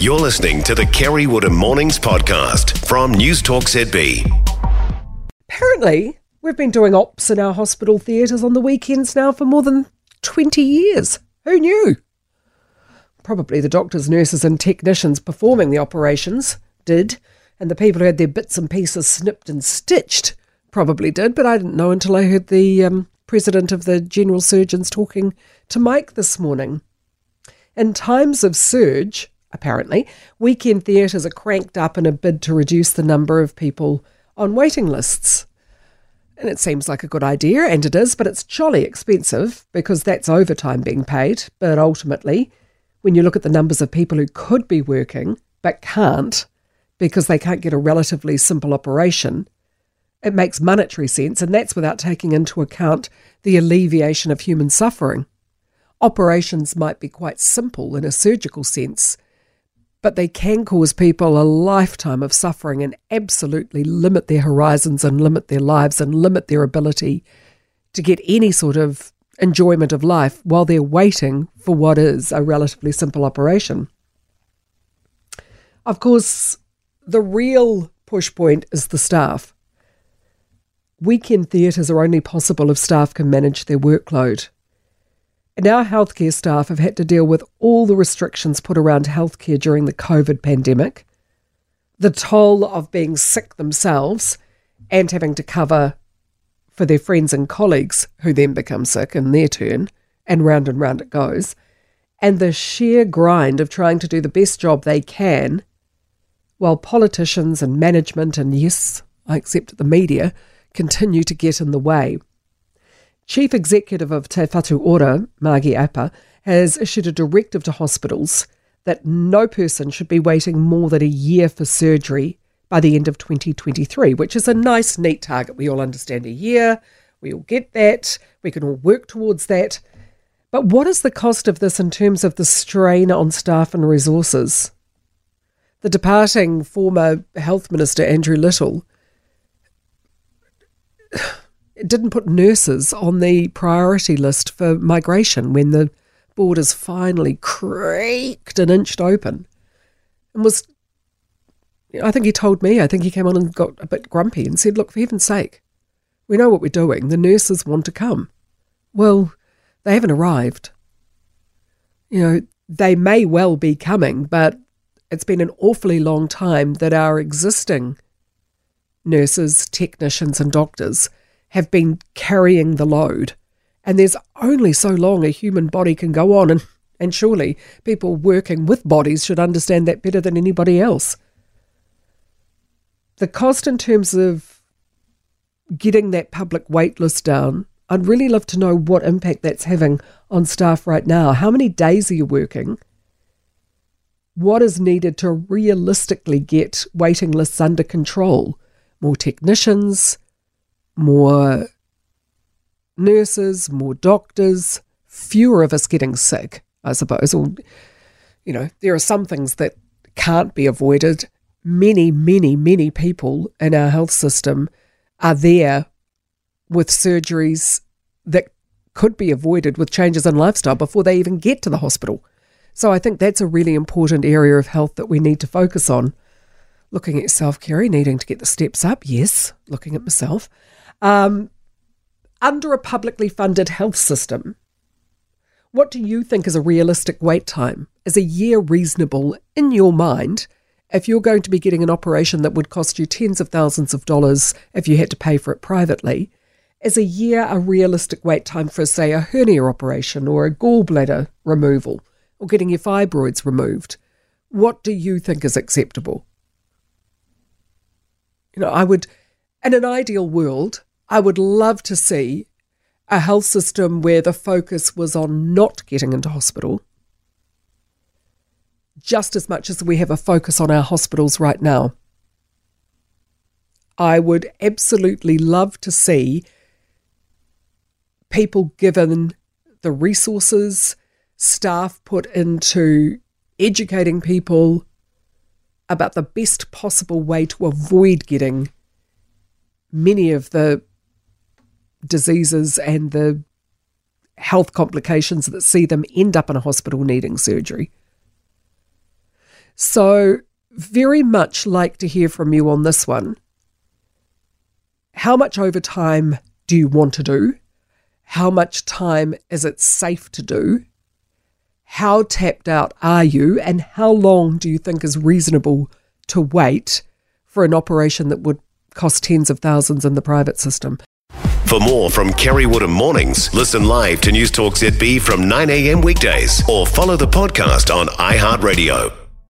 You're listening to the Kerre Woodham Mornings podcast from News Talk ZB. Apparently, we've been doing ops in our hospital theatres on the weekends now for more than 20 years. Who knew? Probably the doctors, nurses, and technicians performing the operations did, and the people who had their bits and pieces snipped and stitched probably did, but I didn't know until I heard the um, president of the general surgeons talking to Mike this morning. In times of surge, apparently, weekend theatres are cranked up in a bid to reduce the number of people on waiting lists. And it seems like a good idea, and it is, but it's jolly expensive because that's overtime being paid. But ultimately, when you look at the numbers of people who could be working but can't because they can't get a relatively simple operation, it makes monetary sense, and that's without taking into account the alleviation of human suffering. Operations might be quite simple in a surgical sense, but they can cause people a lifetime of suffering and absolutely limit their horizons and limit their lives and limit their ability to get any sort of enjoyment of life while they're waiting for what is a relatively simple operation. Of course, the real push point is the staff. Weekend theatres are only possible if staff can manage their workload. And our healthcare staff have had to deal with all the restrictions put around healthcare during the COVID pandemic, the toll of being sick themselves and having to cover for their friends and colleagues who then become sick in their turn, and round and round it goes, and the sheer grind of trying to do the best job they can while politicians and management, and yes, I accept the media, continue to get in the way. Chief Executive of Te Whatu Ora, Margie Apa, has issued a directive to hospitals that no person should be waiting more than a year for surgery by the end of 2023, which is a nice, neat target. We all understand a year, we all get that, we can all work towards that. But what is the cost of this in terms of the strain on staff and resources? The departing former Health Minister, Andrew Little, didn't put nurses on the priority list for migration when the borders finally creaked and inched open and was I think he told me, I think he came on and got a bit grumpy and said, Look, for heaven's sake, we know what we're doing. The nurses want to come. Well, they haven't arrived. You know, they may well be coming, but it's been an awfully long time that our existing nurses, technicians, and doctors have been carrying the load. And there's only so long a human body can go on. And, and surely people working with bodies should understand that better than anybody else. The cost in terms of getting that public wait list down, I'd really love to know what impact that's having on staff right now. How many days are you working? What is needed to realistically get waiting lists under control? More technicians, more nurses, more doctors, fewer of us getting sick, I suppose. Or, you know, there are some things that can't be avoided. Many, many, many people in our health system are there with surgeries that could be avoided with changes in lifestyle before they even get to the hospital. So I think that's a really important area of health that we need to focus on. Looking at yourself, Kerre, needing to get the steps up. Yes, looking at myself. Um, under a publicly funded health system, what do you think is a realistic wait time? Is a year reasonable in your mind if you're going to be getting an operation that would cost you tens of thousands of dollars if you had to pay for it privately? Is a year a realistic wait time for, say, a hernia operation or a gallbladder removal or getting your fibroids removed? What do you think is acceptable? You know, I would, in an ideal world, I would love to see a health system where the focus was on not getting into hospital, just as much as we have a focus on our hospitals right now. I would absolutely love to see people given the resources, staff put into educating people about the best possible way to avoid getting many of the diseases and the health complications that see them end up in a hospital needing surgery. So, very much like to hear from you on this one. How much overtime do you want to do? How much time is it safe to do? How tapped out are you? And how long do you think is reasonable to wait for an operation that would cost tens of thousands in the private system? For more from Kerre Woodham Mornings, listen live to News Talk ZB from 9am weekdays or follow the podcast on iHeartRadio.